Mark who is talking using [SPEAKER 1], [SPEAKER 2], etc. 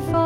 [SPEAKER 1] For.